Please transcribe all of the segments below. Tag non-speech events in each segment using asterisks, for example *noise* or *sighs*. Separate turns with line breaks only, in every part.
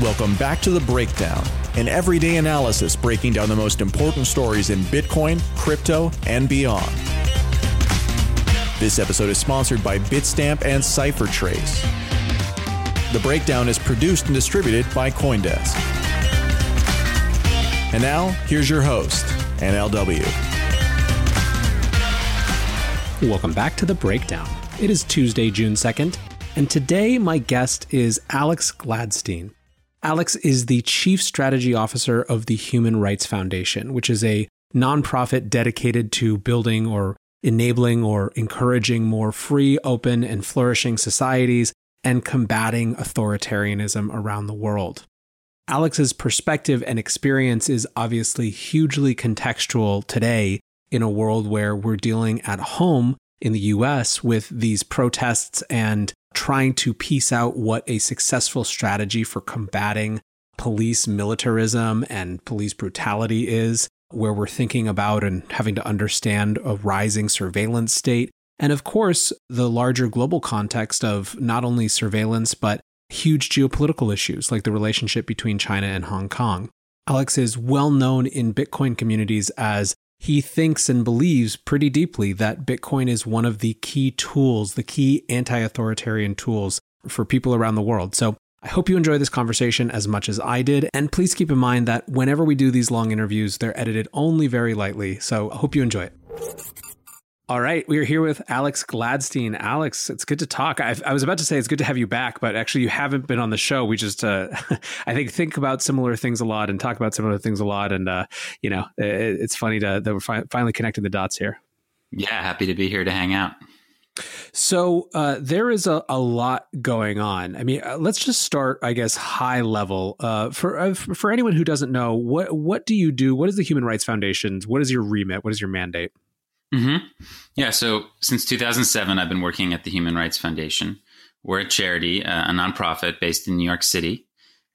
Welcome back to The Breakdown, an everyday analysis breaking down the most important stories in Bitcoin, crypto, and beyond. This episode is sponsored by Bitstamp and CipherTrace. The Breakdown is produced and distributed by Coindesk. And now, here's your host, NLW.
Welcome back to The Breakdown. It is Tuesday, June 2nd, and today my guest is Alex Gladstein. Alex is the Chief Strategy Officer of the Human Rights Foundation, which is a nonprofit dedicated to building or enabling or encouraging more free, open, and flourishing societies and combating authoritarianism around the world. Alex's perspective and experience is obviously hugely contextual today in a world where we're dealing at home in the US with these protests and trying to piece out what a successful strategy for combating police militarism and police brutality is, where we're thinking about and having to understand a rising surveillance state. And of course, the larger global context of not only surveillance, but huge geopolitical issues like the relationship between China and Hong Kong. Alex is well known in Bitcoin communities as he thinks and believes pretty deeply that Bitcoin is one of the key tools, the key anti authoritarian tools for people around the world. So I hope you enjoy this conversation as much as I did. And please keep in mind that whenever we do these long interviews, they're edited only very lightly. So I hope you enjoy it. All right, we are here with Alex Gladstein. Alex, it's good to talk. I, I, was about to say it's good to have you back, but actually, you haven't been on the show. We just, uh, *laughs* I think, think about similar things a lot and talk about similar things a lot, and uh, you know, it, it's funny to, that we're fi- finally connecting the dots here.
Yeah, happy to be here to hang out.
So uh, there is a, a lot going on. I mean, uh, let's just start, I guess, high level. Uh, for uh, for anyone who doesn't know, what what do you do? What is the Human Rights Foundation's? What is your remit? What is your mandate?
Mm-hmm. Yeah. So since 2007, I've been working at the Human Rights Foundation. We're a charity, uh, a nonprofit based in New York City,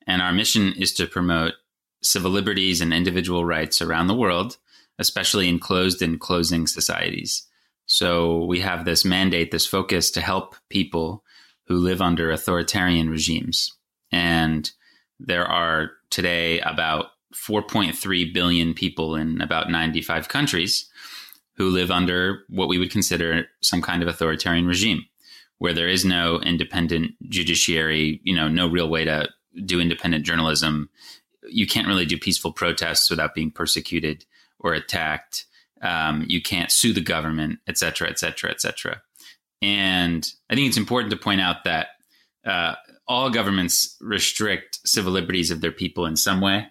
and our mission is to promote civil liberties and individual rights around the world, especially in closed and closing societies. So we have this mandate, this focus to help people who live under authoritarian regimes. And there are today about 4.3 billion people in about 95 countries who live under what we would consider some kind of authoritarian regime, where there is no independent judiciary, you know, no real way to do independent journalism. You can't really do peaceful protests without being persecuted or attacked. Um, you can't sue the government, et cetera, et cetera, et cetera. And I think it's important to point out that uh, all governments restrict civil liberties of their people in some way.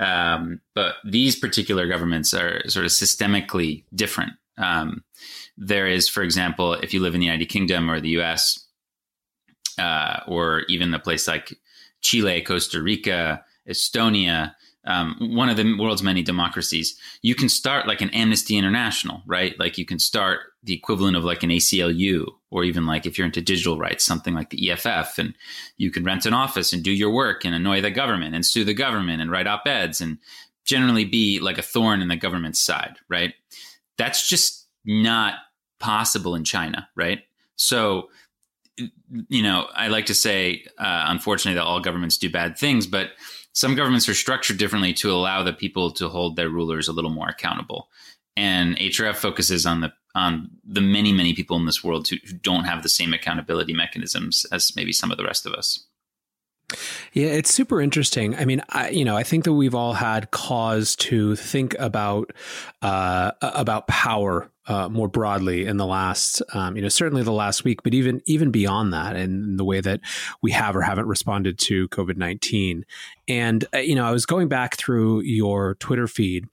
Um, but these particular governments are sort of systemically different. Um, there is, for example, if you live in the United Kingdom or the US, uh, or even a place like Chile, Costa Rica, Estonia, um, one of the world's many democracies, you can start like an Amnesty International, right? Like you can start the equivalent of like an ACLU, or even like if you're into digital rights, something like the EFF, and you can rent an office and do your work and annoy the government and sue the government and write op eds and generally be like a thorn in the government's side, right? That's just not possible in China, right? So, you know, I like to say, uh, unfortunately, that all governments do bad things, but some governments are structured differently to allow the people to hold their rulers a little more accountable. And HRF focuses on the on the many many people in this world who, who don't have the same accountability mechanisms as maybe some of the rest of us.
Yeah, it's super interesting. I mean, I, you know, I think that we've all had cause to think about uh, about power uh, more broadly in the last, um, you know, certainly the last week, but even even beyond that, and the way that we have or haven't responded to COVID nineteen. And uh, you know, I was going back through your Twitter feed,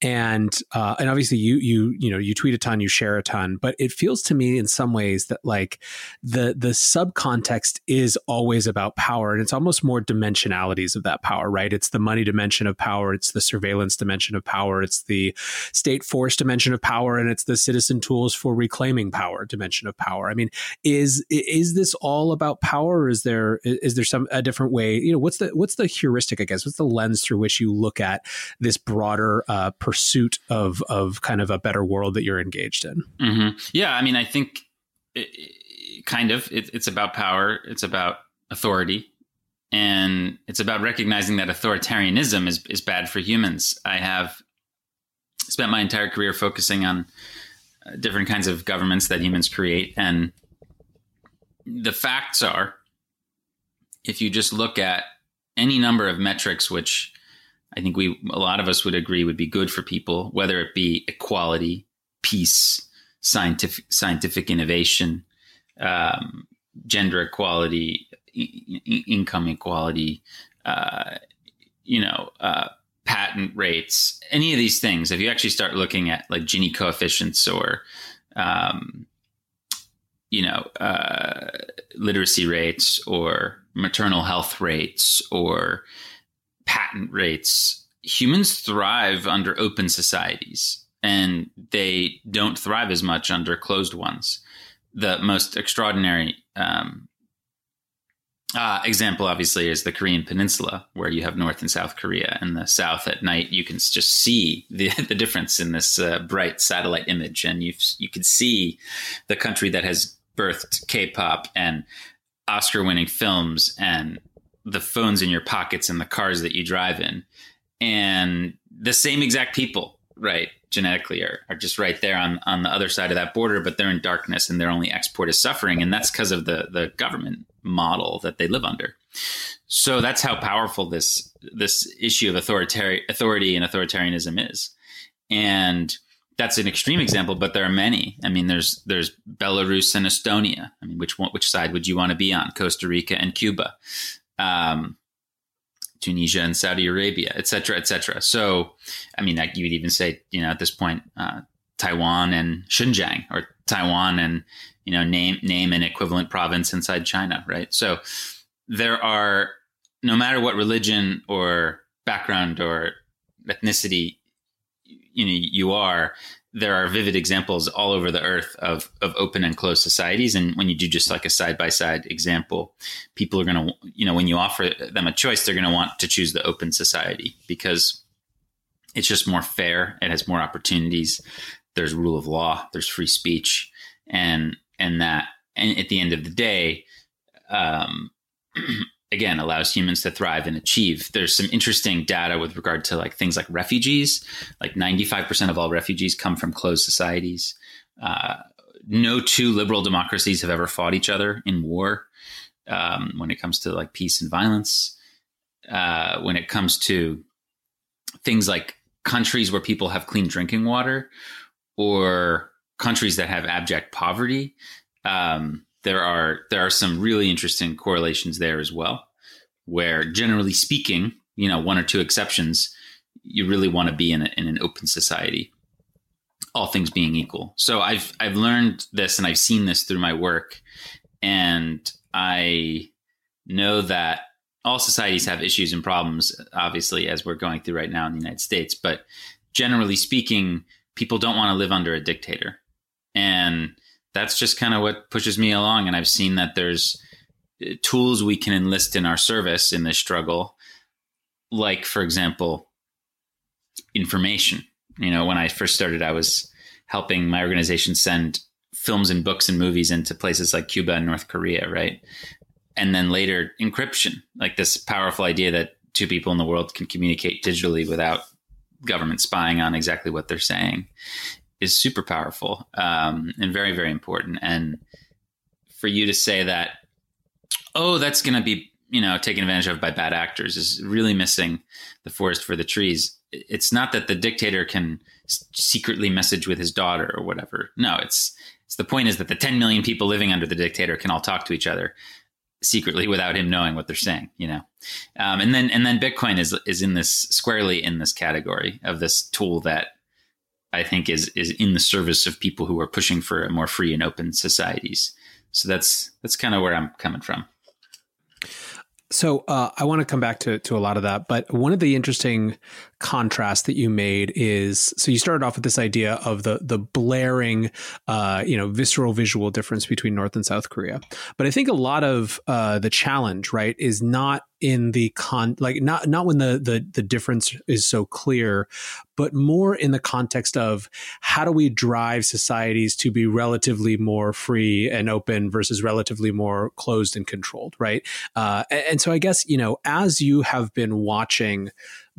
and uh, and obviously you you you know you tweet a ton, you share a ton, but it feels to me in some ways that like the the subcontext is always about power, and it's almost more dimensionalities of that power, right? It's the money dimension of power, it's the surveillance dimension of power, it's the state force dimension of power, and it's the citizen tools for reclaiming power dimension of power. I mean, is is this all about power, or is there is there some a different way? You know, what's the what's the heuristic I guess? What's the lens through which you look at this broader uh, pursuit of of kind of a better world that you're engaged in?
Mm-hmm. Yeah, I mean, I think it, kind of it, it's about power. It's about authority. and it's about recognizing that authoritarianism is is bad for humans. I have spent my entire career focusing on different kinds of governments that humans create, and the facts are, if you just look at any number of metrics, which I think we a lot of us would agree would be good for people, whether it be equality, peace, scientific scientific innovation, um, gender equality, I- income equality, uh, you know, uh, patent rates, any of these things. If you actually start looking at like Gini coefficients or um, you know, uh, literacy rates or maternal health rates or patent rates, humans thrive under open societies and they don't thrive as much under closed ones. The most extraordinary um, uh, example, obviously, is the Korean Peninsula, where you have North and South Korea. And the South at night, you can just see the, *laughs* the difference in this uh, bright satellite image. And you you can see the country that has birthed K-pop and Oscar-winning films and the phones in your pockets and the cars that you drive in, and the same exact people, right? Genetically, are, are just right there on on the other side of that border, but they're in darkness and their only export is suffering, and that's because of the the government model that they live under. So that's how powerful this this issue of authoritarian authority and authoritarianism is, and that's an extreme example, but there are many. I mean, there's there's Belarus and Estonia. I mean, which which side would you want to be on? Costa Rica and Cuba, um, Tunisia and Saudi Arabia, et cetera, et cetera. So, I mean, you would even say, you know, at this point, uh, Taiwan and Xinjiang, or Taiwan and you know, name name an equivalent province inside China, right? So, there are no matter what religion or background or ethnicity you know you are there are vivid examples all over the earth of of open and closed societies. And when you do just like a side by side example people are going to you know when you offer them a choice they're going to want to choose the open society because it's just more fair. It has more opportunities. There's rule of law. There's free speech. And and that and at the end of the day um *clears throat* again allows humans to thrive and achieve. There's some interesting data with regard to like things like refugees. Like 95% of all refugees come from closed societies. Uh, no two liberal democracies have ever fought each other in war um, when it comes to like peace and violence. Uh, when it comes to things like countries where people have clean drinking water or countries that have abject poverty um, there are there are some really interesting correlations there as well where generally speaking you know one or two exceptions you really want to be in, a, in an open society all things being equal. So i've i've learned this and i've seen this through my work and i know that all societies have issues and problems obviously as we're going through right now in the united states but generally speaking people don't want to live under a dictator and that's just kind of what pushes me along. And I've seen that there's uh, tools we can enlist in our service in this struggle, like, for example, information. You know, when I first started, I was helping my organization send films and books and movies into places like Cuba and North Korea, right? And then later, encryption, like this powerful idea that two people in the world can communicate digitally without government spying on exactly what they're saying is super powerful um, and very very important. And for you to say that, oh, that's going to be you know taken advantage of by bad actors is really missing the forest for the trees. It's not that the dictator can secretly message with his daughter or whatever. No, it's it's the point is that the 10 million people living under the dictator can all talk to each other secretly without him knowing what they're saying you know um, and then and then bitcoin is is in this squarely in this category of this tool that I think is is in the service of people who are pushing for more free and open societies. So that's that's kind of where I'm coming from.
So uh, I want to come back to to a lot of that, but one of the interesting contrasts that you made is so you started off with this idea of the the blaring, uh, you know, visceral visual difference between North and South Korea. But I think a lot of uh, the challenge, right, is not in the con like not not when the the the difference is so clear, but more in the context of how do we drive societies to be relatively more free and open versus relatively more closed and controlled, right? Uh, and, and so I guess you know as you have been watching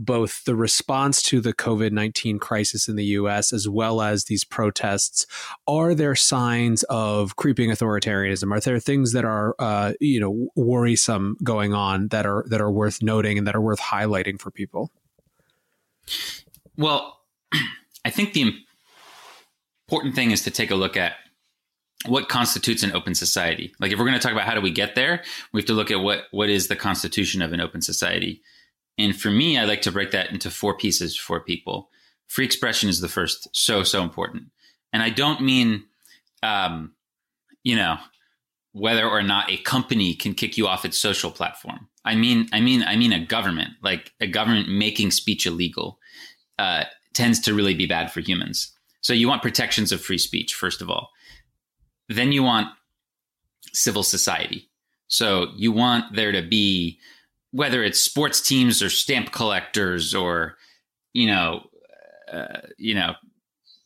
both the response to the COVID 19 crisis in the US as well as these protests. Are there signs of creeping authoritarianism? Are there things that are, uh, you know, worrisome going on that are, that are worth noting and that are worth highlighting for people?
Well, *clears throat* I think the important thing is to take a look at what constitutes an open society. Like if we're going to talk about how do we get there, we have to look at what what is the constitution of an open society. And for me, I like to break that into four pieces for people. Free expression is the first, so, so important. And I don't mean, um, you know, whether or not a company can kick you off its social platform. I mean, I mean, I mean a government, like a government making speech illegal, uh, tends to really be bad for humans. So you want protections of free speech, first of all. Then you want civil society. So you want there to be whether it's sports teams or stamp collectors or you know uh, you know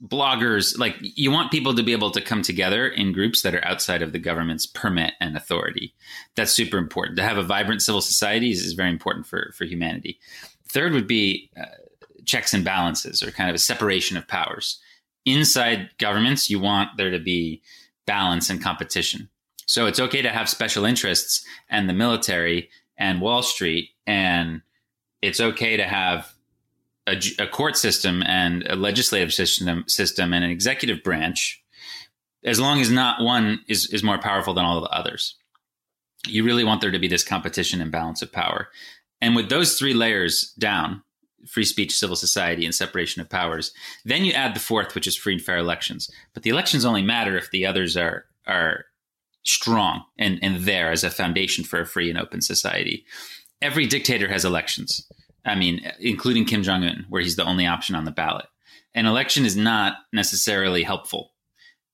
bloggers like you want people to be able to come together in groups that are outside of the government's permit and authority. That's super important. To have a vibrant civil society is, very important for for humanity. Third would be uh, checks and balances or kind of a separation of powers. Inside governments you want there to be balance and competition. So it's okay to have special interests and the military and Wall Street, and it's okay to have a, a, court system and a legislative system, system and an executive branch, as long as not one is is more powerful than all of the others. You really want there to be this competition and balance of power, and with those three layers down. Free speech, civil society, and separation of powers. Then you add the fourth, which is free and fair elections. But the elections only matter if the others are are strong and, and there as a foundation for a free and open society. Every dictator has elections. I mean, including Kim Jong un, where he's the only option on the ballot. An election is not necessarily helpful.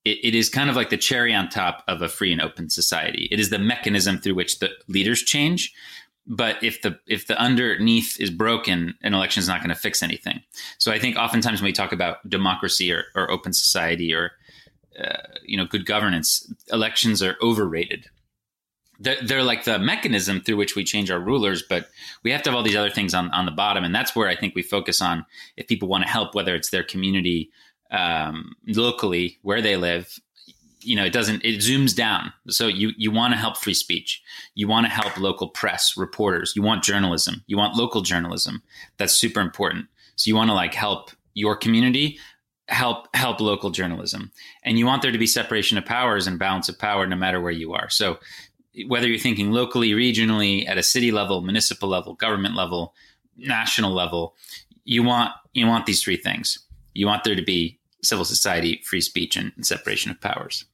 It, it is kind of like the cherry on top of a free and open society. It is the mechanism through which the leaders change. But if the if the underneath is broken, an election is not going to fix anything. So I think oftentimes when we talk about democracy or, or open society or uh, you know good governance elections are overrated. They're, they're, like the mechanism through which we change our rulers but we have to have all these other things on, on the bottom. And that's where i think we focus on if people want to help whether it's their community um, locally where they live. You know it doesn't it zooms down. So you you want to help free speech. You want to help local press reporters. You want journalism. You want local journalism. That's super important. So you want to like help your community help help local journalism. And you want there to be separation of powers and balance of power no matter where you are. So whether you're thinking locally regionally at a city level municipal level government level national level you want you want these three things. You want there to be civil society free speech and, and separation of powers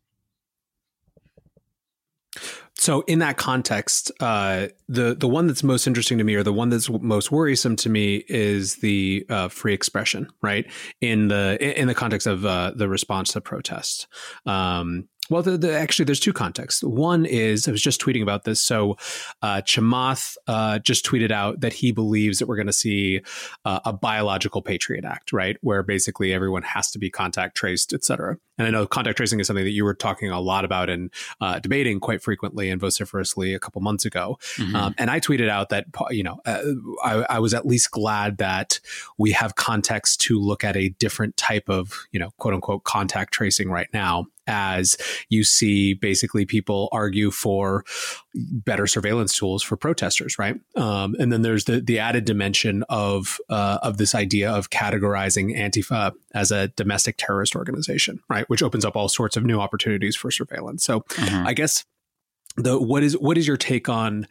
so in that context, uh, the the one that's most interesting to me, or the one that's most worrisome to me, is the uh, free expression, right? In the in the context of uh, the response to protest. Um, well, the, the, actually, there's two contexts. One is I was just tweeting about this. So, uh, Chamath uh, just tweeted out that he believes that we're going to see uh, a biological Patriot Act, right, where basically everyone has to be contact traced, et cetera. And I know contact tracing is something that you were talking a lot about and uh, debating quite frequently and vociferously a couple months ago. Mm-hmm. Um, and I tweeted out that you know uh, I, I was at least glad that we have context to look at a different type of you know quote unquote contact tracing right now as you see basically people argue for better surveillance tools for protesters, right? Um, and then there's the the added dimension of uh, of this idea of categorizing Antifa as a domestic terrorist organization, right? Which opens up all sorts of new opportunities for surveillance. So, mm-hmm. I guess the what is what is your take on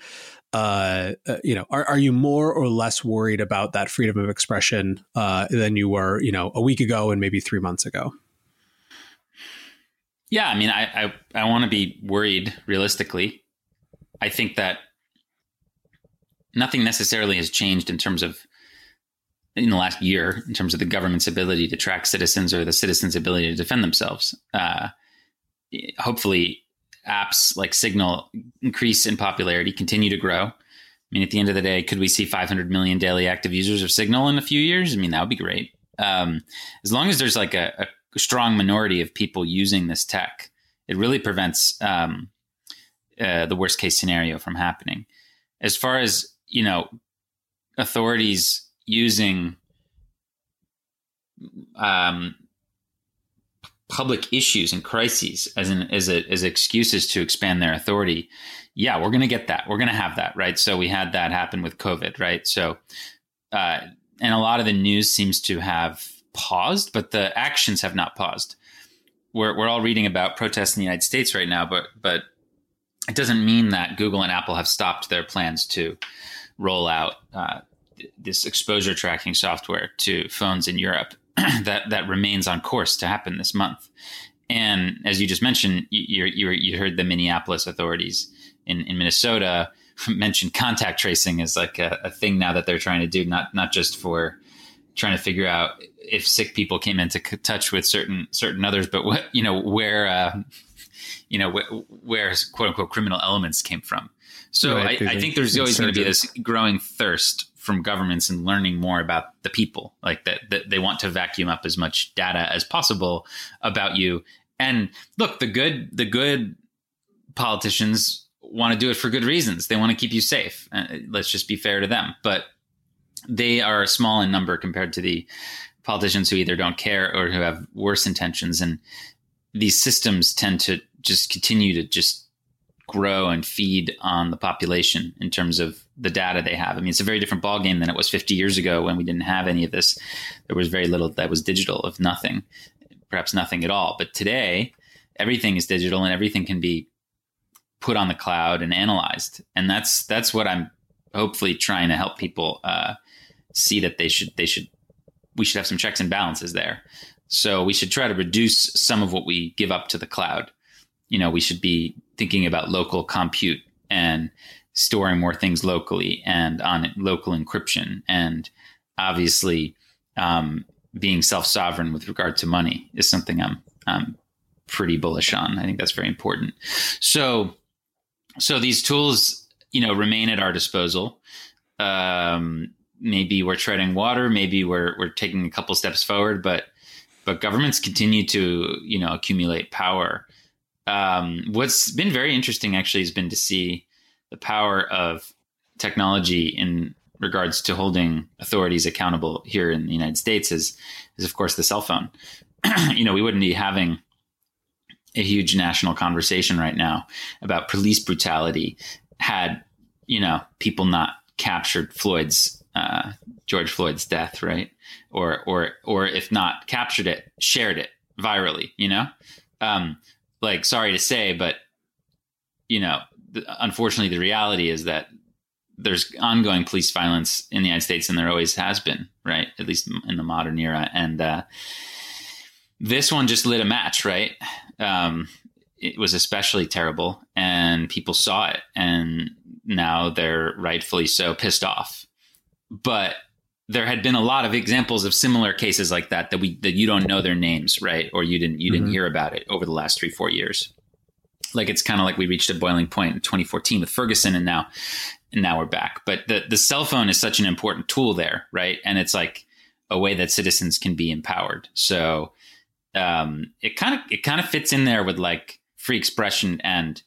uh, uh, you know, are, are you more or less worried about that freedom of expression uh, than you were, you know, a week ago and maybe three months ago?
Yeah, I mean, I I, I want to be worried realistically. I think that nothing necessarily has changed in terms of in the last year in terms of the government's ability to track citizens or the citizens' ability to defend themselves. Uh, hopefully, apps like Signal increase in popularity, continue to grow. I mean, at the end of the day, could we see 500 million daily active users of Signal in a few years? I mean, that would be great. Um, as long as there's like a, a, strong minority of people using this tech, it really prevents um, uh, the worst case scenario from happening. As far as you know, authorities using um, public issues and crises as an as a, as excuses to expand their authority yeah we're going to get that. We're going to have that right? So we had that happen with covid right? So uh, and a lot of the news seems to have paused but the actions have not paused we're, we're all reading about protests in the united states right now but but it doesn't mean that google and apple have stopped their plans to roll out uh, this exposure tracking software to phones in europe *clears throat* that that remains on course to happen this month. And as you just mentioned, you, you, you heard the Minneapolis authorities in, in Minnesota *laughs* mention contact tracing as like a, a, thing now that they're trying to do, not not just for trying to figure out if sick people came into touch with certain certain others, but what you know where uh, you know where, where quote unquote criminal elements came from. So right, I, I, think there's always going to be this growing thirst from governments and learning more about the people like that, that they want to vacuum up as much data as possible about you. And look the good the good politicians want to do it for good reasons. They want to keep you safe. Uh, let's just be fair to them. But they are small in number compared to the politicians who either don't care or who have worse intentions and these systems tend to just continue to just grow and feed on the population in terms of the data they have. I mean, it's a very different ballgame than it was 50 years ago when we didn't have any of this. There was very little that was digital, if nothing, perhaps nothing at all. But today, everything is digital and everything can be put on the cloud and analyzed. And that's that's what I'm hopefully trying to help people uh, see that they should they should we should have some checks and balances there. So we should try to reduce some of what we give up to the cloud. You know, we should be thinking about local compute and storing more things locally and on local encryption and obviously um, being self-sovereign with regard to money is something I'm, I'm pretty bullish on. I think that's very important. So, so these tools, you know, remain at our disposal. Um, maybe we're treading water. Maybe we're we're taking a couple steps forward, but but governments continue to you know accumulate power um, what's been very interesting actually has been to see the power of technology in regards to holding authorities accountable here in the United States is is of course the cell phone. *clears throat* you know, we wouldn't be having a huge national conversation right now about police brutality had you know people not captured Floyd's uh, George Floyd's death, right? Or or or if not captured it, shared it virally. You know, um, like sorry to say, but you know, unfortunately, the reality is that there's ongoing police violence in the United States, and there always has been, right? At least in the modern era, and uh, this one just lit a match, right? Um, it was especially terrible, and people saw it, and now they're rightfully so pissed off. But there had been a lot of examples of similar cases like that that we that you don't know their names, right? Or you didn't you didn't mm-hmm. hear about it over the last three four years. Like it's kind of like we reached a boiling point in 2014 with Ferguson, and now and now we're back. But the the cell phone is such an important tool there, right? And it's like a way that citizens can be empowered. So um, it kind of it kind of fits in there with like free expression and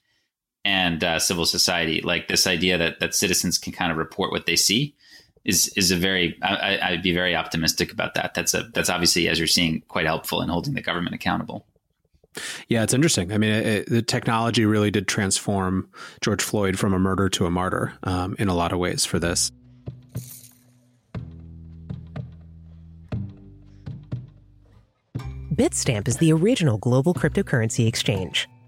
and uh, civil society, like this idea that that citizens can kind of report what they see is is a very I, would be very optimistic about that. That's a that's obviously as you're seeing quite helpful in holding the government accountable.
Yeah, it's interesting. I mean, it, it, the technology really did transform George Floyd from a murder to a martyr um, in a lot of ways for this.
Bitstamp is the original global cryptocurrency exchange.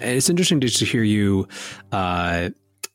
It's interesting to, to hear you uh,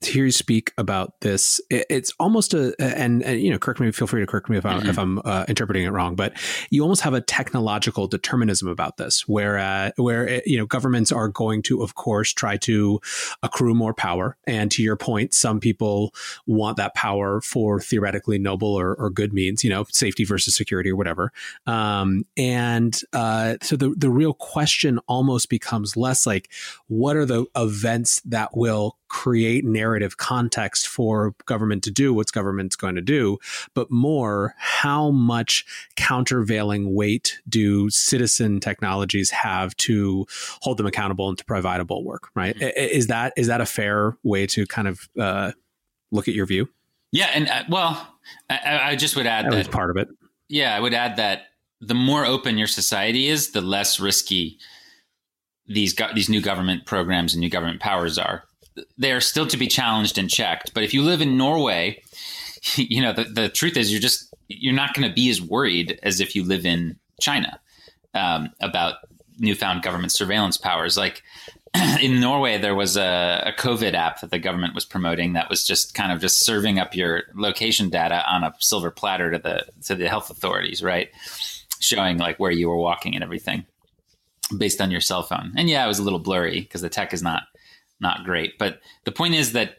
to hear you speak about this, it, it's almost a and, and, you know, correct me. Feel free to correct me if I'm mm-hmm. if I'm uh, interpreting it wrong, but you almost have a technological determinism about this, where uh, where it, you know governments are going to, of course, try to accrue more power. And to your point, some people want that power for theoretically noble or, or good means, you know, safety versus security or whatever. Um, and uh, so the the real question almost becomes less like what are the events that will create narrative context for government to do what's government's going to do, but more how much countervailing weight do citizen technologies have to hold them accountable and to providable work, right? Mm-hmm. Is that is that a fair way to kind of uh, look at your view?
Yeah, and uh, well, I, I, just would add
that, that part of it.
Yeah, I would add that the more open your society is, the less risky these go- these new government programs and new government powers are they are still to be challenged and checked. But if you live in Norway, *laughs* you know the, the truth is you're just you're not going to be as worried as if you live in China um, about newfound government surveillance powers. Like *clears throat* in Norway, there was a, a, COVID app that the government was promoting that was just kind of just serving up your location data on a silver platter to the to the health authorities, right? Showing like where you were walking and everything based on your cell phone. And yeah, it was a little blurry because the tech is not not great. But the point is that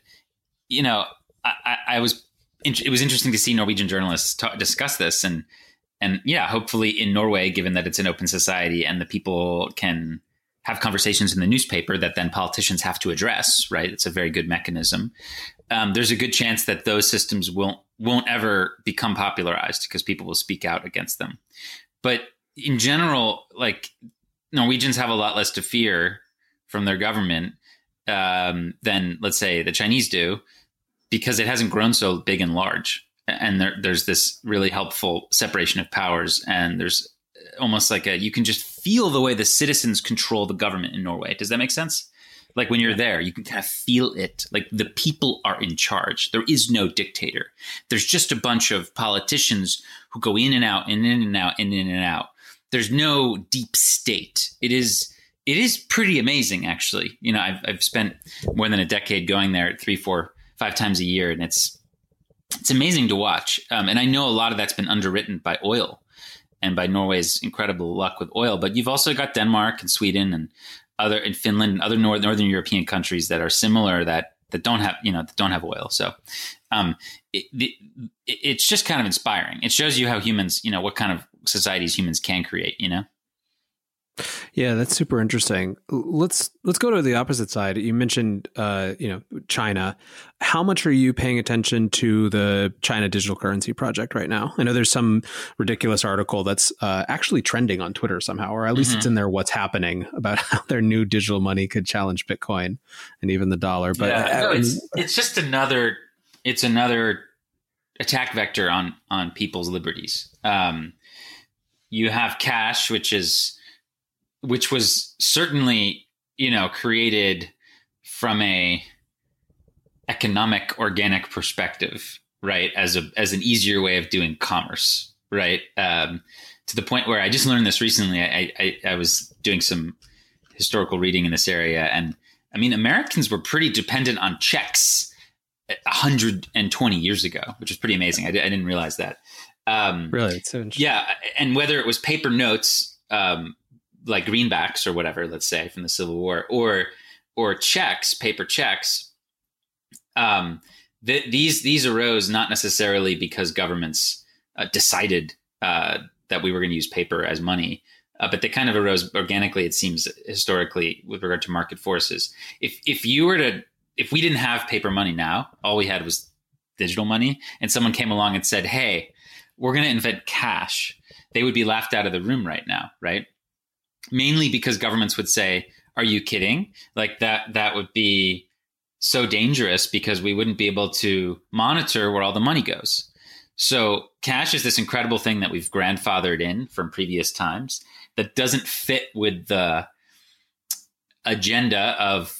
you know I, I, I was it was interesting to see Norwegian journalists talk, discuss this and and yeah, hopefully in Norway, given that it's an open society and the people can have conversations in the newspaper that then politicians have to address, right? It's a very good mechanism. Um, there's a good chance that those systems won't won't ever become popularized because people will speak out against them. But in general, like Norwegians have a lot less to fear from their government um, than let's say the Chinese do, because it hasn't grown so big and large. And there, there's this really helpful separation of powers, and there's almost like a you can just feel the way the citizens control the government in Norway. Does that make sense? Like when you're there, you can kind of feel it. Like the people are in charge. There is no dictator. There's just a bunch of politicians who go in and out, and in and out, and in and out. There's no deep state. It is it is pretty amazing, actually. You know, I've, I've spent more than a decade going there three, four, five times a year, and it's it's amazing to watch. Um, and I know a lot of that's been underwritten by oil and by Norway's incredible luck with oil. But you've also got Denmark and Sweden and other in Finland and other north, northern European countries that are similar that that don't have you know that don't have oil. So um, it, it, it's just kind of inspiring. It shows you how humans, you know, what kind of societies humans can create. You know.
Yeah, that's super interesting. Let's let's go to the opposite side. You mentioned, uh, you know, China. How much are you paying attention to the China digital currency project right now? I know there's some ridiculous article that's uh, actually trending on Twitter somehow, or at least mm-hmm. it's in there. What's happening about *laughs* how their new digital money could challenge Bitcoin and even the dollar? But
yeah, no, it's, it's just another. It's another attack vector on on people's liberties. Um, you have cash, which is which was certainly you know created from a economic organic perspective right as a as an easier way of doing commerce right? Um, to the point where i just learned this recently. I, I i was doing some historical reading in this area and i mean americans were pretty dependent on checks 120 years ago which is pretty amazing. I, I didn't realize that.
Um, really?
So yeah and whether it was paper notes um, like greenbacks or whatever, let's say from the Civil War, or or checks, paper checks. Um, th- these these arose not necessarily because governments uh, decided uh, that we were going to use paper as money, uh, but they kind of arose organically. It seems historically with regard to market forces. If if you were to if we didn't have paper money now, all we had was digital money, and someone came along and said, "Hey, we're going to invent cash," they would be laughed out of the room right now, right? Mainly because governments would say, "Are you kidding?" Like that that would be so dangerous because we wouldn't be able to monitor where all the money goes. So cash is this incredible thing that we've grandfathered in from previous times that doesn't fit with the agenda of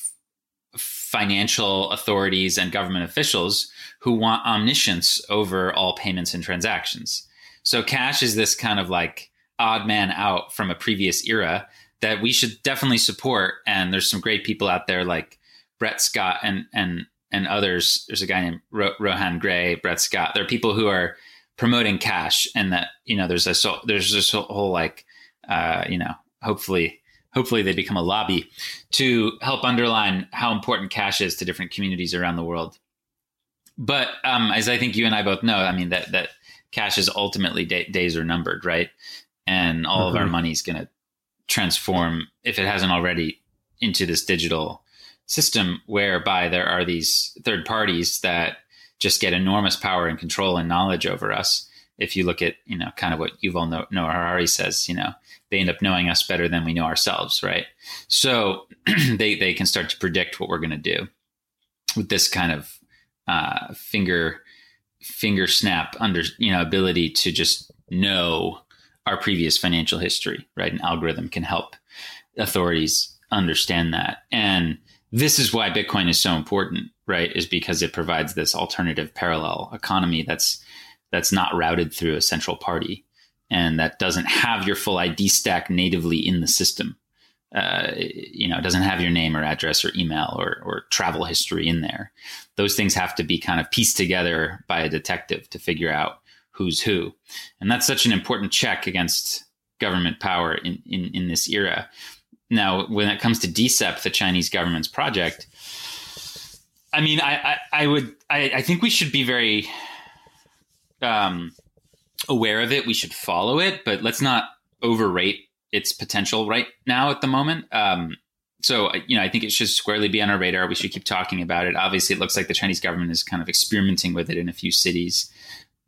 financial authorities and government officials who want omniscience over all payments and transactions. So cash is this kind of like odd man out from a previous era that we should definitely support. And there's some great people out there like Brett Scott and and and others. There's a guy named Ro- Rohan Grey, Brett Scott. There are people who are promoting cash, and that you know there's a so, there's this whole like uh, you know hopefully hopefully they become a lobby to help underline how important cash is to different communities around the world. But um, as I think you and I both know, I mean that that cash is ultimately day, days are numbered, right? And all mm-hmm. of our money is going to transform if it hasn't already into this digital system whereby there are these third parties that just get enormous power and control and knowledge over us. If you look at, you know, kind of what Yuval Noah Harari says, you know, they end up knowing us better than we know ourselves, right? So *clears throat* they they can start to predict what we're going to do with this kind of uh, finger finger snap under you know ability to just know our previous financial history, right? An algorithm can help authorities understand that, and this is why Bitcoin is so important, right? Is because it provides this alternative parallel economy that's that's not routed through a central party and that doesn't have your full ID stack natively in the system. Uh, you know, it doesn't have your name or address or email or, or travel history in there. Those things have to be kind of pieced together by a detective to figure out who's who. And that's such an important check against government power in, in, in this era. Now, when it comes to DCEP, the Chinese government's project, I mean, I, I, I would, I, I, think we should be very um, aware of it. We should follow it, but let's not overrate its potential right now at the moment. Um, so, you know, I think it should squarely be on our radar. We should keep talking about it. Obviously, it looks like the Chinese government is kind of experimenting with it in a few cities.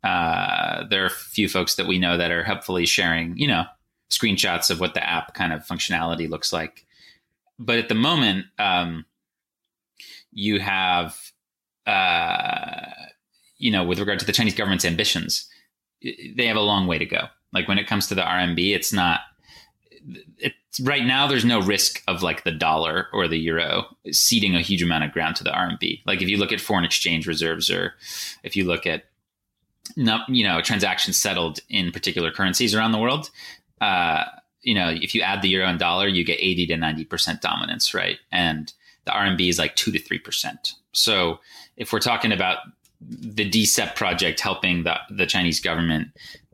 Uh, there are a few folks that we know that are helpfully sharing, you know, screenshots of what the app kind of functionality looks like. But at the moment, um, you have, uh, you know, with regard to the Chinese government's ambitions, they have a long way to go. Like when it comes to the RMB, it's not. It's right now. There's no risk of like the dollar or the euro ceding a huge amount of ground to the RMB. Like if you look at foreign exchange reserves, or if you look at you know transactions settled in particular currencies around the world, uh, you know, if you add the euro and dollar, you get 80 to 90% dominance, right? And the RMB is like 2 to 3%. So if we're talking about the DCEP project helping the, the Chinese government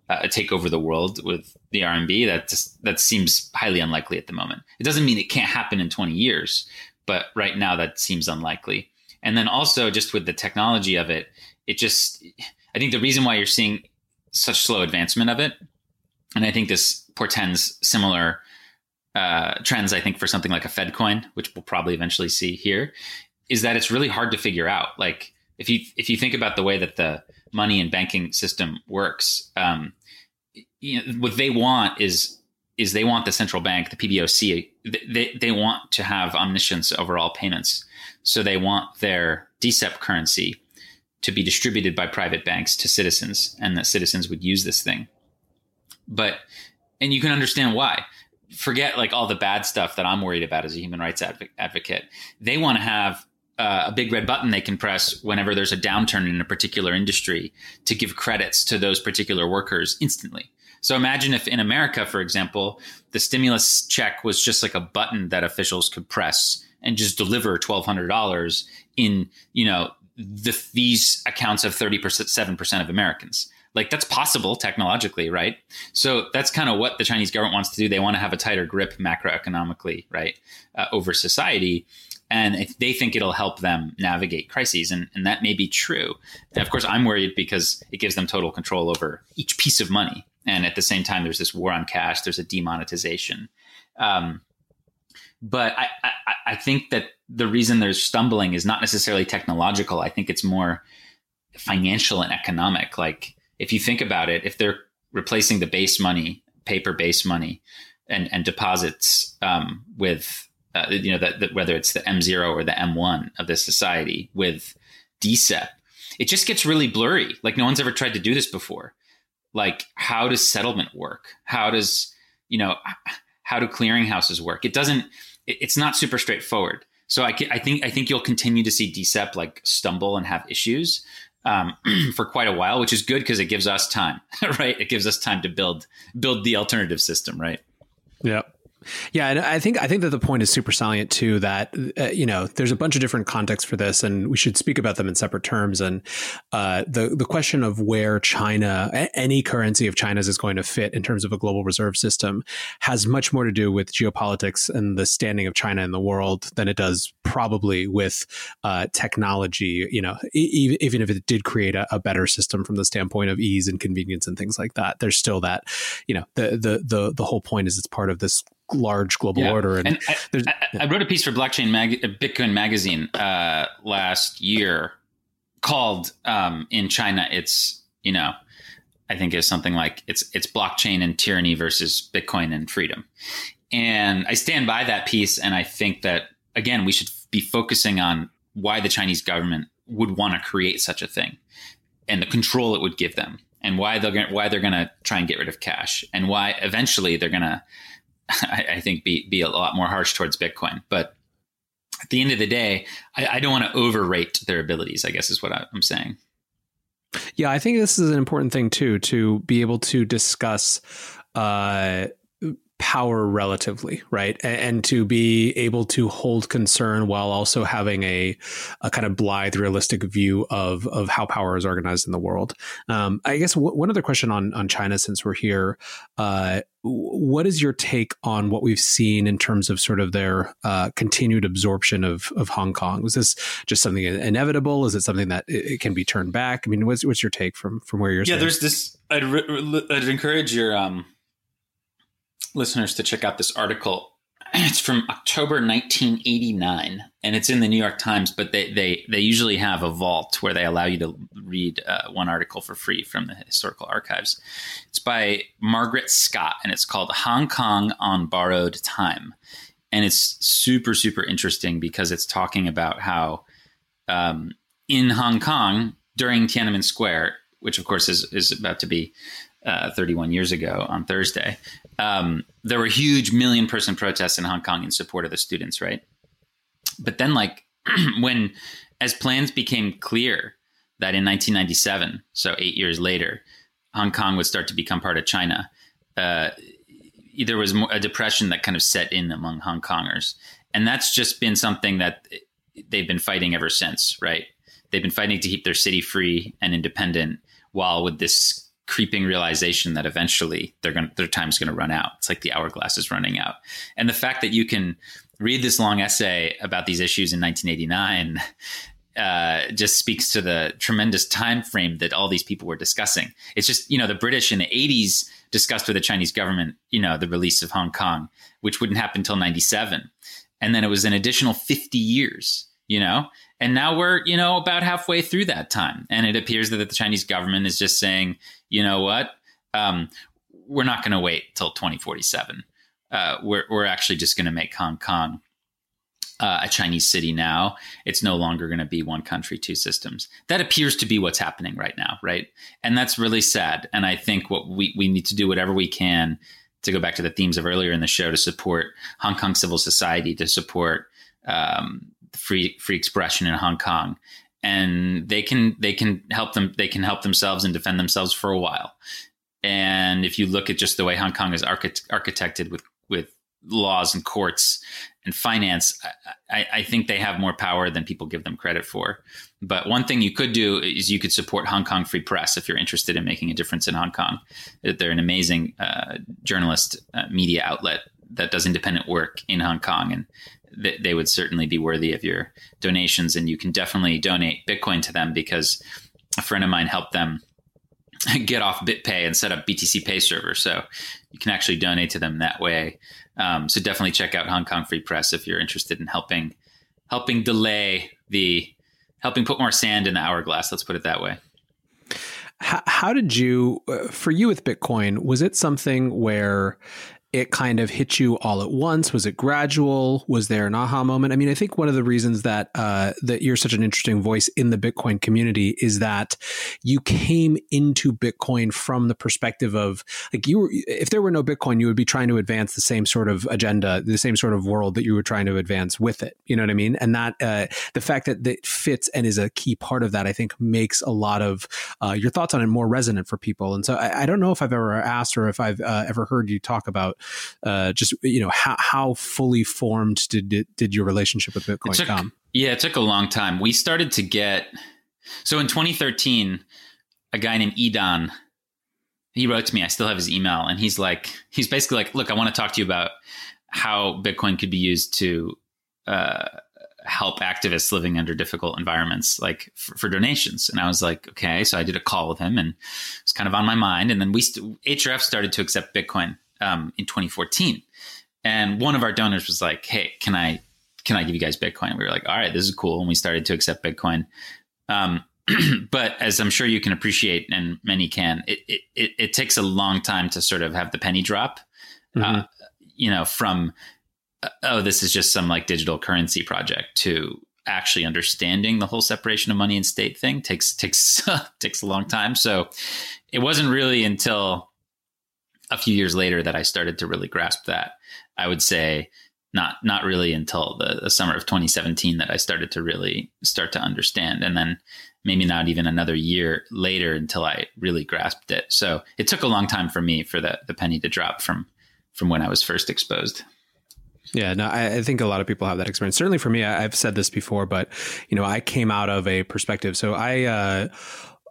uh, take over the world with the RMB, that just, that seems highly unlikely at the moment. It doesn't mean it can't happen in 20 years, but right now that seems unlikely. And then also just with the technology of it, it just I think the reason why you're seeing such slow advancement of it, and I think this portends similar uh, trends, I think, for something like a Fed coin, which we'll probably eventually see here, is that it's really hard to figure out. Like if you if you think about the way that the money and banking system works, um, you know, what they want is is they want the central bank, the PBOC, they, they want to have omniscience over all payments. So they want their DCEP currency to be distributed by private banks to citizens and that citizens would use this thing. But and you can understand why. Forget like all the bad stuff that I'm worried about as a human rights adv- advocate. They want to have uh, a big red button they can press whenever there's a downturn in a particular industry to give credits to those particular workers instantly. So imagine if in America, for example, the stimulus check was just like a button that officials could press and just deliver twelve hundred dollars in you know the, these accounts of thirty percent, seven percent of Americans like that's possible technologically, right? So that's kind of what the Chinese government wants to do. They want to have a tighter grip macroeconomically, right, uh, over society. And they think it'll help them navigate crises. And, and that may be true. And of course, I'm worried because it gives them total control over each piece of money. And at the same time, there's this war on cash, there's a demonetization. Um, but I, I, I think that the reason there's stumbling is not necessarily technological. I think it's more financial and economic. Like if you think about it, if they're replacing the base money, paper base money, and and deposits um, with uh, you know that, whether it's the M0 or the M1 of this society with DCEP, it just gets really blurry. Like no one's ever tried to do this before. Like how does settlement work? How does you know how do clearinghouses work? It doesn't. It, it's not super straightforward. So I, I think I think you'll continue to see DCEP like stumble and have issues um, *clears throat* for quite a while, which is good because it gives us time, *laughs* right? It gives us time to build build the alternative system, right?
Yeah. Yeah, and I think I think that the point is super salient too. That uh, you know, there's a bunch of different contexts for this, and we should speak about them in separate terms. And uh, the the question of where China, any currency of China's, is going to fit in terms of a global reserve system, has much more to do with geopolitics and the standing of China in the world than it does probably with uh, technology. You know, e- even if it did create a, a better system from the standpoint of ease and convenience and things like that, there's still that. You know, the the the the whole point is it's part of this large global yeah. order.
And, and I, I, I, wrote a piece for Blockchain Mag- Bitcoin Magazine uh, last year called um, "In China, It's You Know." I think is something like it's it's blockchain and tyranny versus Bitcoin and freedom, and I stand by that piece. And I think that again, we should be focusing on why the Chinese government would want to create such a thing, and the control it would give them, and why they're why they're going to try and get rid of cash, and why eventually they're going to *laughs* I, I, think be be a lot more harsh towards Bitcoin. But at the end of the day, I, I don't want to overrate their abilities. I guess is what I'm saying.
Yeah, I think this is an important thing too to be able to discuss uh, power relatively, right? And, and, to be able to hold concern while also having a, a kind of blithe, realistic view of of how power is organized in the world. Um, I guess w- one other question on on China, since we're here, uh, what is your take on what we've seen in terms of sort of their uh, continued absorption of of Hong Kong? Was this just something inevitable? Is it something that it, it can be turned back? I mean, what's what's your take from from where you're?
Yeah, there's this. I'd, re- I'd encourage your um listeners to check out this article. *clears throat* It's from October 1989, and it's in the New York Times. But they they they usually have a vault where they allow you to read uh, one article for free from the historical archives. It's by Margaret Scott, and it's called "Hong Kong on Borrowed Time," and it's super super interesting because it's talking about how um, in Hong Kong during Tiananmen Square, which of course is is about to be uh, 31 years ago on Thursday, um, there were huge million person protests in Hong Kong in support of the students, right? But then, like, *clears throat* when as plans became clear that in 1997, so eight years later, Hong Kong would start to become part of China, uh, there was a depression that kind of set in among Hong Kongers. And that's just been something that they've been fighting ever since, right? They've been fighting to keep their city free and independent while with this creeping realization that eventually they're going their time's going to run out. It's like the hourglass is running out. And the fact that you can read this long essay about these issues in 1989 uh, just speaks to the tremendous time frame that all these people were discussing. It's just you know the British in the 80s discussed with the Chinese government you know the release of Hong Kong, which wouldn't happen until 97, and then it was an additional 50 years. You know, and now we're, you know, about halfway through that time. And it appears that the Chinese government is just saying, you know what? Um, we're not going to wait till 2047. Uh, we're, we're actually just going to make Hong Kong uh, a Chinese city now. It's no longer going to be one country, two systems. That appears to be what's happening right now, right? And that's really sad. And I think what we, we need to do whatever we can to go back to the themes of earlier in the show to support Hong Kong civil society, to support um, free free expression in Hong Kong, and they can they can help them they can help themselves and defend themselves for a while. And if you look at just the way Hong Kong is architect, architected with with laws and courts and finance, I, I, think they have more power than people give them credit for. But one thing you could do is you could support Hong Kong Free Press if you're interested in making a difference in Hong Kong. They're an amazing uh, journalist uh, media outlet that does independent work in Hong Kong, and th- they would certainly be worthy of your donations. And you can definitely donate Bitcoin to them because a friend of mine helped them *laughs* get off BitPay and set up BTC Pay server. So you can actually donate to them that way. Um, so definitely check out Hong Kong Free Press if you're interested in helping helping delay the helping put more sand in the hourglass. Let's put it that way.
How, how did you, uh, for you with Bitcoin, was it something where it kind of hit you all at once? Was it gradual? Was there an aha moment? I mean, I think one of the reasons that uh, that you're such an interesting voice in the Bitcoin community is that you came into Bitcoin from the perspective of like you were. If there were no Bitcoin, you would be trying to advance the same sort of agenda, the same sort of world that you were trying to advance with it. You know what I mean? And that uh, the fact that it fits and is a key part of that, I think, makes a lot of uh, your thoughts on it more resonant for people. And so I, I don't know if I've ever asked or if I've uh, ever heard you talk about uh, just you know how, how fully formed did did your relationship with Bitcoin
took,
come?
Yeah, it took a long time. We started to get so in 2013, a guy named Edan he wrote to me. I still have his email, and he's like, he's basically like, look, I want to talk to you about how Bitcoin could be used to uh, help activists living under difficult environments, like for, for, donations. And I was like, okay. So I did a call with him, and it's kind of on my mind. And then we st- HRF started to accept Bitcoin um, in 2014, and one of our donors was like, hey, can I can I give you guys Bitcoin? And we were like, all right, this is cool. And we started to accept Bitcoin. Um, *clears throat* but as I'm sure you can appreciate, and many can, it, it, it, it, takes a long time to sort of have the penny drop. Uh, mm-hmm. Uh, you know, from uh, oh, this is just some like digital currency project to actually understanding the whole separation of money and state thing takes takes *laughs* takes a long time. So it wasn't really until a few years later that I started to really grasp that. I would say not not really until the, the, summer of 2017 that I started to really start to understand, and then maybe not even another year later until I really grasped it. So it took a long time for me for the the penny to drop from from when I was first exposed.
Yeah, no, I, I, think a lot of people have that experience. Certainly for me, I, have said this before, but you know, I came out of a perspective. So I, uh,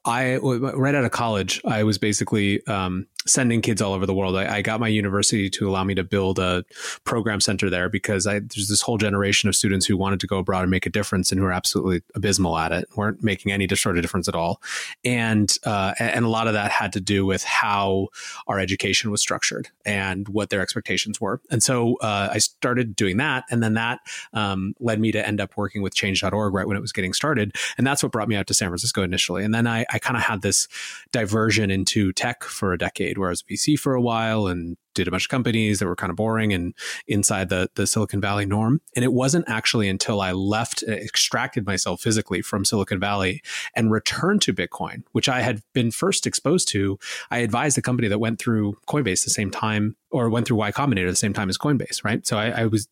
I right out of college, I was basically um, sending kids all over the world. I, I, got my university to allow me to build a program center there because I, there's this whole generation of students who wanted to go abroad and make a difference and who are absolutely abysmal at it, weren't making any sort of difference at all. And uh, and a lot of that had to do with how our education was structured and what their expectations were. And so uh, I started doing that, and then that um, led me to end up working with Change.org right when it was getting started, and that's what brought me out to San Francisco initially. And then I, I kind of had this diversion into tech for a decade where I was VC for a while and did a bunch of companies that were kind of boring and inside the the Silicon Valley norm. And it wasn't actually until I left, uh, extracted myself physically from Silicon Valley and returned to Bitcoin, which I had been first exposed to. I advised a company that went through Coinbase the same time or went through Y Combinator the same time as Coinbase, right? So I, I was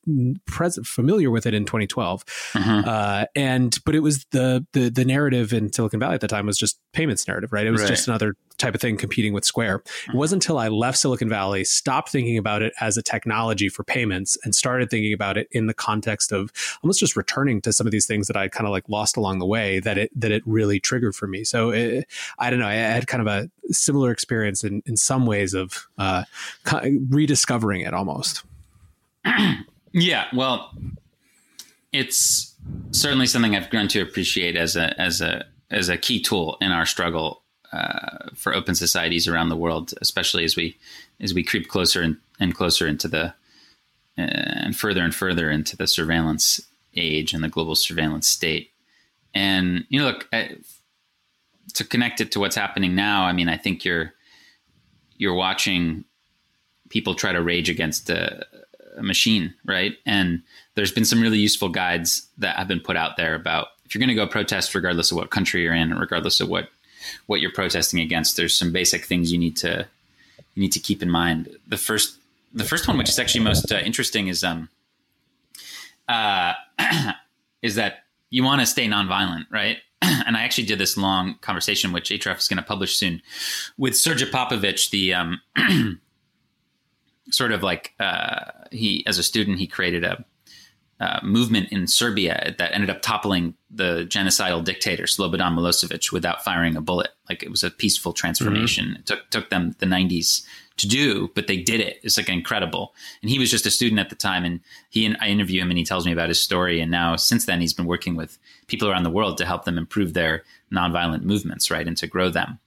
present, familiar with it in 2012, uh-huh. uh, and but it was the, the the narrative in Silicon Valley at the time was just payments narrative, right? It was right. just another type of thing competing with Square. It uh-huh. wasn't until I left Silicon Valley, stopped thinking about it as a technology for payments, and started thinking about it in the context of almost just returning to some of these things that I kind of like lost along the way that it that it really triggered for me. So it, I don't know, I had kind of a similar experience in in some ways of uh, rediscovering it almost. *clears throat*
yeah, well, it's certainly something I've grown to appreciate as a as a as a key tool in our struggle uh, for open societies around the world, especially as we as we creep closer and, and closer into the uh, and further and further into the surveillance age and the global surveillance state. And you know, look I, to connect it to what's happening now. I mean, I think you're you're watching people try to rage against a, a machine, right? And there's been some really useful guides that have been put out there about if you're going to go protest, regardless of what country you're in, regardless of what what you're protesting against, there's some basic things you need to you need to keep in mind. The first the first one, which is actually most uh, interesting, is um uh *clears throat* is that you want to stay nonviolent, right? *clears throat* and I actually did this long conversation, which HRF is going to publish soon, with Srđan Popović, the um, *clears throat* sort of like uh, he as a student he created a, a, movement in Serbia that ended up toppling the genocidal dictator Slobodan Milosevic without firing a bullet. Like it was a peaceful transformation. Mm-hmm. It took took them the 90s to do, but they did it. It's like incredible. And he was just a student at the time, and he and I interview him, and he tells me about his story. And now since then, he's been working with people around the world to help them improve their nonviolent movements, right, and to grow them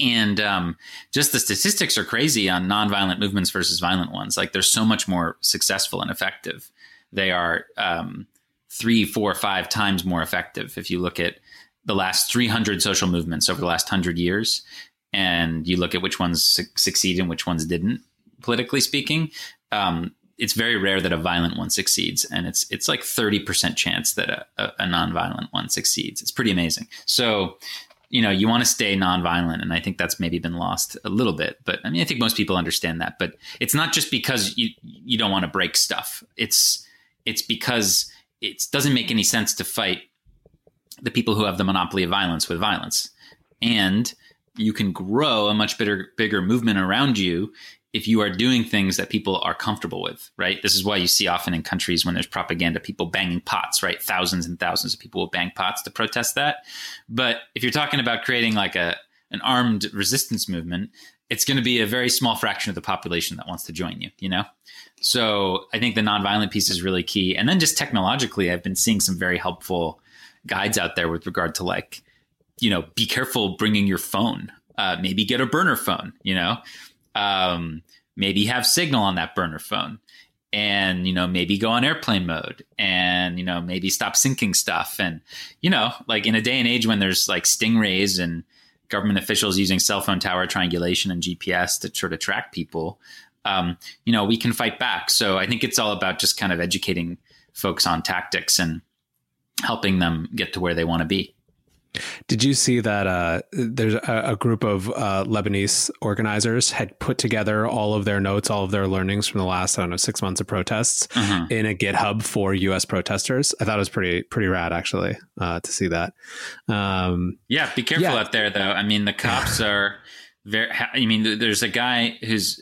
and um, just the statistics are crazy on nonviolent movements versus violent ones. Like they're so much more successful and effective. They are um, three, four, five times more effective if you look at the last 300 social movements over the last 100 years and you look at which ones su- succeed and which ones didn't politically speaking, um, it's very rare that a violent one succeeds, and it's it's like thirty percent chance that a, a, a nonviolent one succeeds. It's pretty amazing. So, you know, you want to stay nonviolent, and I think that's maybe been lost a little bit. But I mean, I think most people understand that. But it's not just because you you don't want to break stuff. It's it's because it doesn't make any sense to fight the people who have the monopoly of violence with violence, and you can grow a much bigger bigger movement around you if you are doing things that people are comfortable with, right? This is why you see often in countries when there's propaganda, people banging pots, right? Thousands and thousands of people will bang pots to protest that. But if you're talking about creating like a an armed resistance movement, it's going to be a very small fraction of the population that wants to join you, you know? So I think the nonviolent piece is really key. And then just technologically, I've been seeing some very helpful guides out there with regard to like, you know, be careful bringing your phone. Uh, maybe get a burner phone, you know? um, maybe have signal on that burner phone and you know maybe go on airplane mode and you know maybe stop syncing stuff and you know like in a day and age when there's like stingrays and government officials using cell phone tower triangulation and gps to sort of track people um, you know we can fight back. So i think it's all about just kind of educating folks on tactics and helping them get to where they want to be
did you see that uh, there's a, a, group of uh, Lebanese organizers had put together all of their notes, all of their learnings from the last I don't know six months of protests uh-huh. in a GitHub for U.S. protesters? I thought it was pretty pretty rad actually uh, to see that.
Um, yeah, be careful yeah. out there though. I mean, the cops *sighs* are very. I mean, there's a guy who's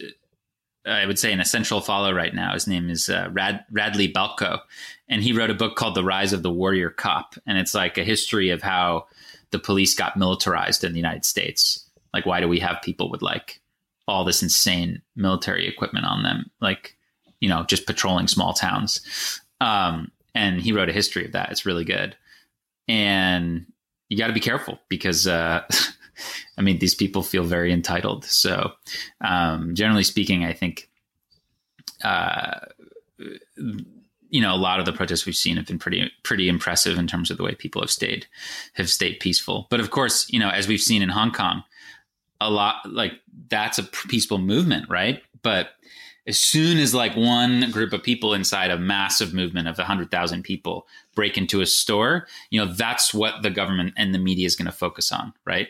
I would say an essential follow right now. His name is uh, Rad, Radley Balko, and he wrote a book called The Rise of the Warrior Cop, and it's like a history of how the police got militarized in the United States. Like, why do we have people with like all this insane military equipment on them, like you know, just patrolling small towns? Um, and he wrote a history of that. It's really good, and you got to be careful because. Uh, *laughs* I mean, these people feel very entitled. So, um, generally speaking, I think, uh, you know, a lot of the protests we've seen have been pretty, pretty impressive in terms of the way people have stayed, have stayed peaceful. But of course, you know, as we've seen in Hong Kong, a lot like that's a peaceful movement, right? But as soon as like one group of people inside a massive movement of 100,000 people break into a store, you know, that's what the government and the media is going to focus on, right?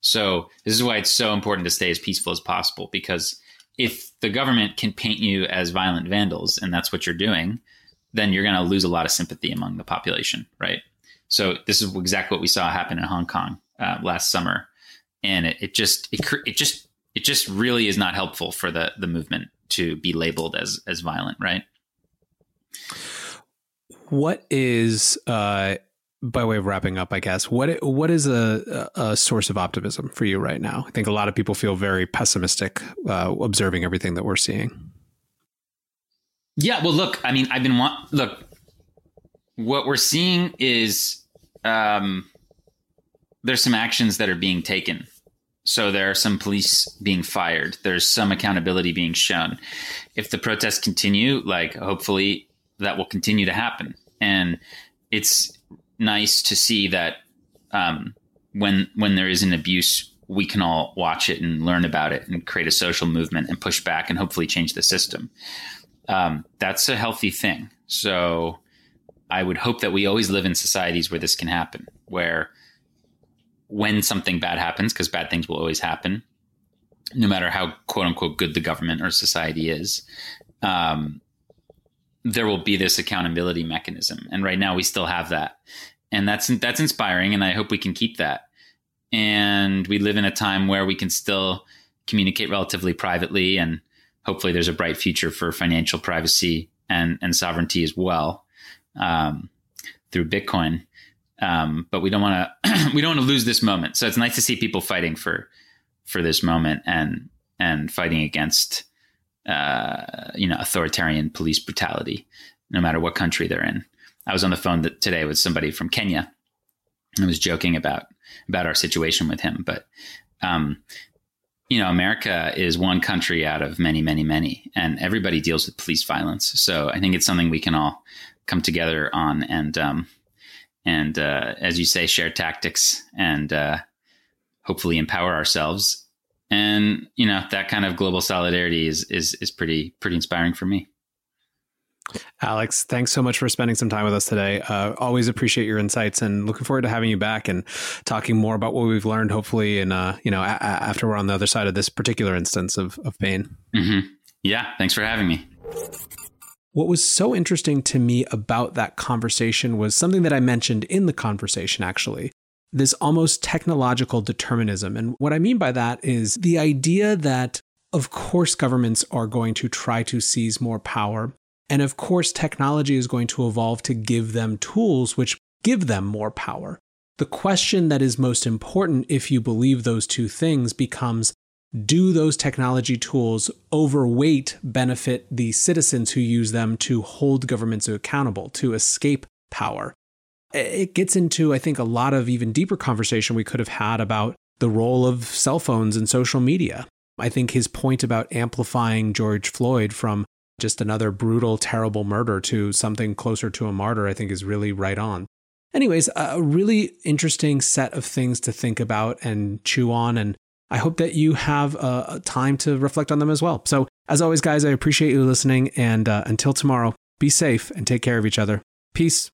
So this is why it's so important to stay as peaceful as possible because if the government can paint you as violent vandals and that's what you're doing, then you're going to lose a lot of sympathy among the population, right? So this is exactly what we saw happen in Hong Kong uh, last summer, and it, it just it, it just it just really is not helpful for the the movement to be labeled as as violent, right?
What is uh, by way of wrapping up, I guess, what what is a, a source of optimism for you right now? I think a lot of people feel very pessimistic uh, observing everything that we're seeing.
Yeah, well, look, I mean, I've been want look. What we're seeing is um, there's some actions that are being taken. So there are some police being fired. There's some accountability being shown. If the protests continue, like hopefully that will continue to happen. And it's nice to see that um, when when there is an abuse, we can all watch it and learn about it and create a social movement and push back and hopefully change the system. Um, that's a healthy thing. So I would hope that we always live in societies where this can happen, where when something bad happens, because bad things will always happen, no matter how quote unquote good the government or society is, um, there will be this accountability mechanism. And right now we still have that. And that's that's inspiring and I hope we can keep that. And we live in a time where we can still communicate relatively privately and hopefully there's a bright future for financial privacy and, and sovereignty as well um, through Bitcoin. Um, but we don't want *clears throat* to we don't want to lose this moment. So it's nice to see people fighting for for this moment and and fighting against uh, you know, authoritarian police brutality, no matter what country they're in. I was on the phone today with somebody from Kenya. I was joking about about our situation with him, but um, you know, America is one country out of many, many, many, and everybody deals with police violence. So I think it's something we can all come together on, and um, and uh, as you say, share tactics and uh, hopefully empower ourselves And you know that kind of global solidarity is is is pretty pretty inspiring for me.
Alex, thanks so much for spending some time with us today. Uh, always appreciate your insights and looking forward to having you back and talking more about what we've learned, hopefully, and uh, you know, a- after we're on the other side of this particular instance of, of pain.
Mm-hmm. Yeah, thanks for having me.
What was so interesting to me about that conversation was something that I mentioned in the conversation, actually. This almost technological determinism. And what I mean by that is the idea that, of course, governments are going to try to seize more power and of course, technology is going to evolve to give them tools which give them more power. The question that is most important, if you believe those two things, becomes do those technology tools overweight benefit the citizens who use them to hold governments accountable, to escape power? It gets into, I think, a lot of even deeper conversation we could have had about the role of cell phones and social media. I think his point about amplifying George Floyd from just another brutal, terrible murder to something closer to a martyr, I think is really right on. Anyways, a really interesting set of things to think about and chew on. And I hope that you have a time to reflect on them as well. So, as always, guys, I appreciate you listening. And uh, until tomorrow, be safe and take care of each other. Peace.